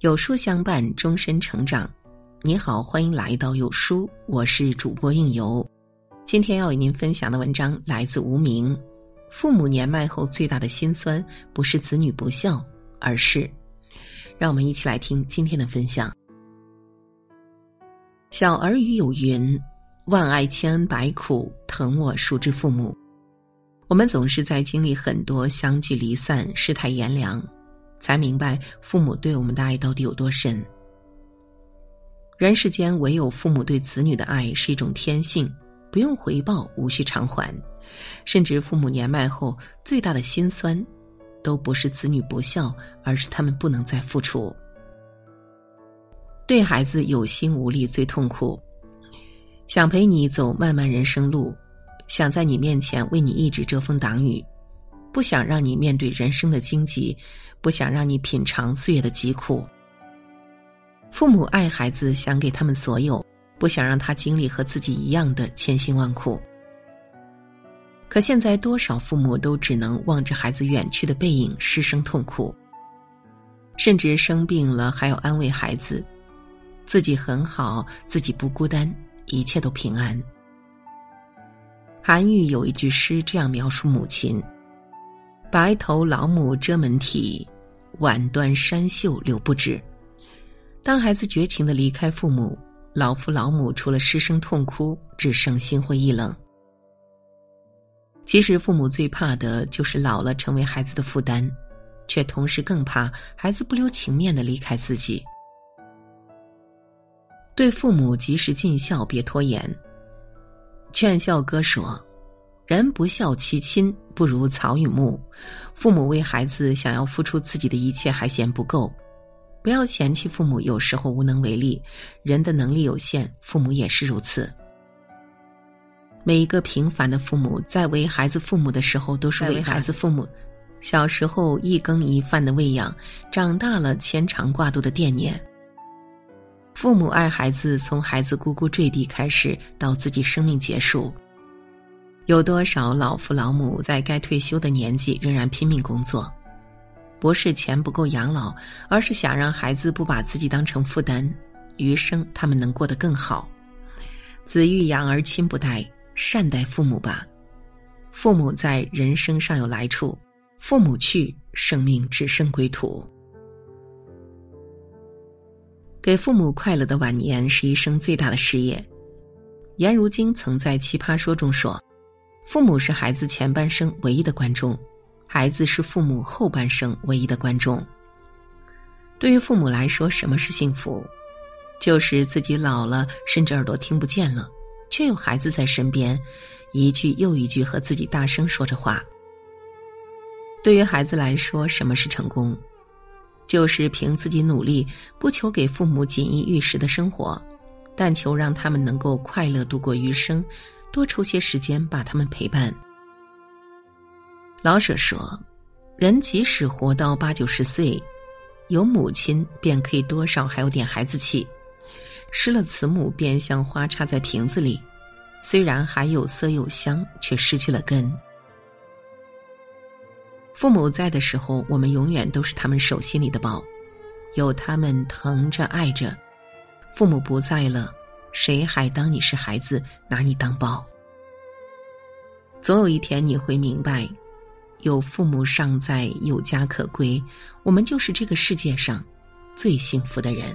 有书相伴，终身成长。你好，欢迎来到有书，我是主播应由。今天要与您分享的文章来自无名。父母年迈后最大的心酸，不是子女不孝，而是……让我们一起来听今天的分享。小儿语有云：“万爱千恩百苦，疼我熟知父母。”我们总是在经历很多相聚离散、世态炎凉。才明白父母对我们的爱到底有多深。人世间唯有父母对子女的爱是一种天性，不用回报，无需偿还。甚至父母年迈后最大的心酸，都不是子女不孝，而是他们不能再付出。对孩子有心无力最痛苦，想陪你走漫漫人生路，想在你面前为你一直遮风挡雨。不想让你面对人生的荆棘，不想让你品尝岁月的疾苦。父母爱孩子，想给他们所有，不想让他经历和自己一样的千辛万苦。可现在，多少父母都只能望着孩子远去的背影失声痛哭，甚至生病了还要安慰孩子，自己很好，自己不孤单，一切都平安。韩愈有一句诗这样描述母亲。白头老母遮门啼，晚断山袖柳不止。当孩子绝情的离开父母，老父老母除了失声痛哭，只剩心灰意冷。其实父母最怕的就是老了成为孩子的负担，却同时更怕孩子不留情面的离开自己。对父母及时尽孝，别拖延。劝孝哥说。人不孝其亲，不如草与木。父母为孩子想要付出自己的一切，还嫌不够。不要嫌弃父母有时候无能为力，人的能力有限，父母也是如此。每一个平凡的父母，在为孩子父母的时候，都是为孩子父母。小时候一羹一饭的喂养，长大了牵肠挂肚的惦念。父母爱孩子，从孩子呱呱坠地开始，到自己生命结束。有多少老父老母在该退休的年纪仍然拼命工作，不是钱不够养老，而是想让孩子不把自己当成负担，余生他们能过得更好。子欲养而亲不待，善待父母吧。父母在人生尚有来处，父母去，生命只剩归途。给父母快乐的晚年是一生最大的事业。颜如晶曾在《奇葩说》中说。父母是孩子前半生唯一的观众，孩子是父母后半生唯一的观众。对于父母来说，什么是幸福？就是自己老了，甚至耳朵听不见了，却有孩子在身边，一句又一句和自己大声说着话。对于孩子来说，什么是成功？就是凭自己努力，不求给父母锦衣玉食的生活，但求让他们能够快乐度过余生。多抽些时间把他们陪伴。老舍说：“人即使活到八九十岁，有母亲便可以多少还有点孩子气；失了慈母，便像花插在瓶子里，虽然还有色有香，却失去了根。”父母在的时候，我们永远都是他们手心里的宝，有他们疼着爱着；父母不在了。谁还当你是孩子，拿你当宝？总有一天你会明白，有父母尚在，有家可归，我们就是这个世界上最幸福的人。